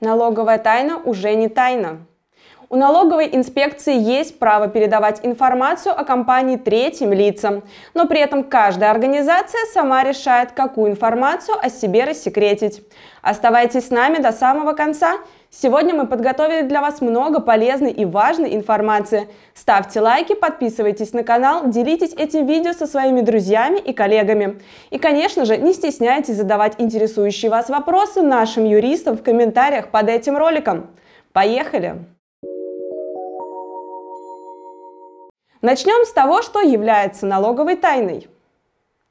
Налоговая тайна уже не тайна. У налоговой инспекции есть право передавать информацию о компании третьим лицам, но при этом каждая организация сама решает, какую информацию о себе рассекретить. Оставайтесь с нами до самого конца. Сегодня мы подготовили для вас много полезной и важной информации. Ставьте лайки, подписывайтесь на канал, делитесь этим видео со своими друзьями и коллегами. И, конечно же, не стесняйтесь задавать интересующие вас вопросы нашим юристам в комментариях под этим роликом. Поехали! Начнем с того, что является налоговой тайной.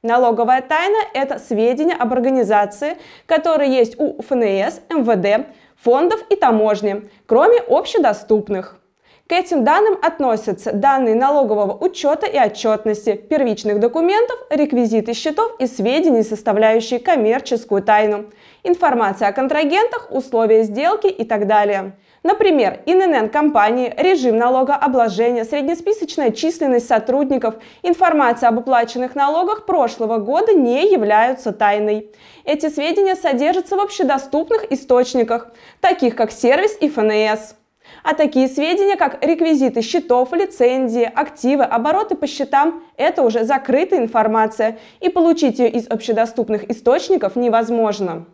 Налоговая тайна – это сведения об организации, которые есть у ФНС, МВД, фондов и таможни, кроме общедоступных. К этим данным относятся данные налогового учета и отчетности, первичных документов, реквизиты счетов и сведения, составляющие коммерческую тайну, информация о контрагентах, условия сделки и так далее. Например, ИНН компании, режим налогообложения, среднесписочная численность сотрудников, информация об уплаченных налогах прошлого года не являются тайной. Эти сведения содержатся в общедоступных источниках, таких как сервис и ФНС. А такие сведения, как реквизиты счетов, лицензии, активы, обороты по счетам – это уже закрытая информация, и получить ее из общедоступных источников невозможно.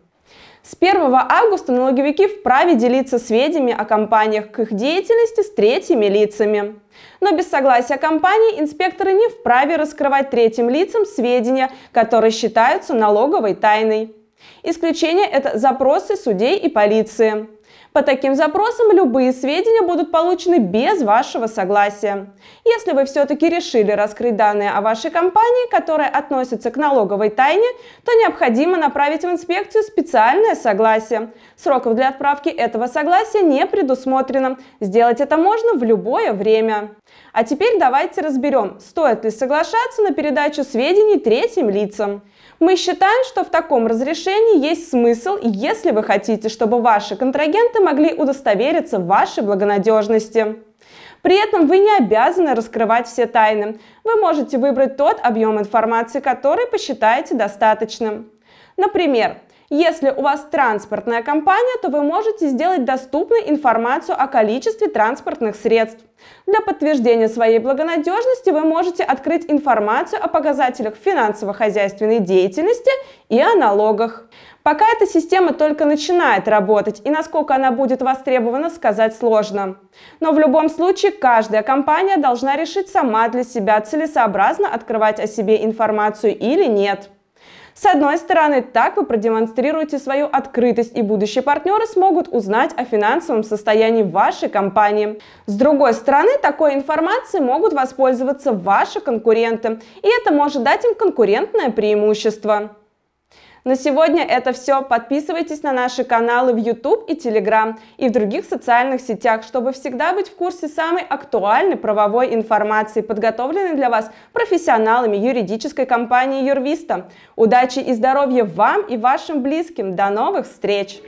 С 1 августа налоговики вправе делиться сведениями о компаниях к их деятельности с третьими лицами. Но без согласия компании инспекторы не вправе раскрывать третьим лицам сведения, которые считаются налоговой тайной. Исключение – это запросы судей и полиции. По таким запросам любые сведения будут получены без вашего согласия. Если вы все-таки решили раскрыть данные о вашей компании, которые относятся к налоговой тайне, то необходимо направить в инспекцию специальное согласие. Сроков для отправки этого согласия не предусмотрено. Сделать это можно в любое время. А теперь давайте разберем, стоит ли соглашаться на передачу сведений третьим лицам. Мы считаем, что в таком разрешении есть смысл, если вы хотите, чтобы ваши контрагенты могли удостовериться в вашей благонадежности. При этом вы не обязаны раскрывать все тайны. Вы можете выбрать тот объем информации, который посчитаете достаточным. Например, если у вас транспортная компания, то вы можете сделать доступной информацию о количестве транспортных средств. Для подтверждения своей благонадежности вы можете открыть информацию о показателях финансово-хозяйственной деятельности и о налогах. Пока эта система только начинает работать, и насколько она будет востребована, сказать сложно. Но в любом случае каждая компания должна решить сама для себя, целесообразно открывать о себе информацию или нет. С одной стороны, так вы продемонстрируете свою открытость, и будущие партнеры смогут узнать о финансовом состоянии вашей компании. С другой стороны, такой информацией могут воспользоваться ваши конкуренты, и это может дать им конкурентное преимущество. На сегодня это все. Подписывайтесь на наши каналы в YouTube и Telegram и в других социальных сетях, чтобы всегда быть в курсе самой актуальной правовой информации, подготовленной для вас профессионалами юридической компании Юрвиста. Удачи и здоровья вам и вашим близким. До новых встреч!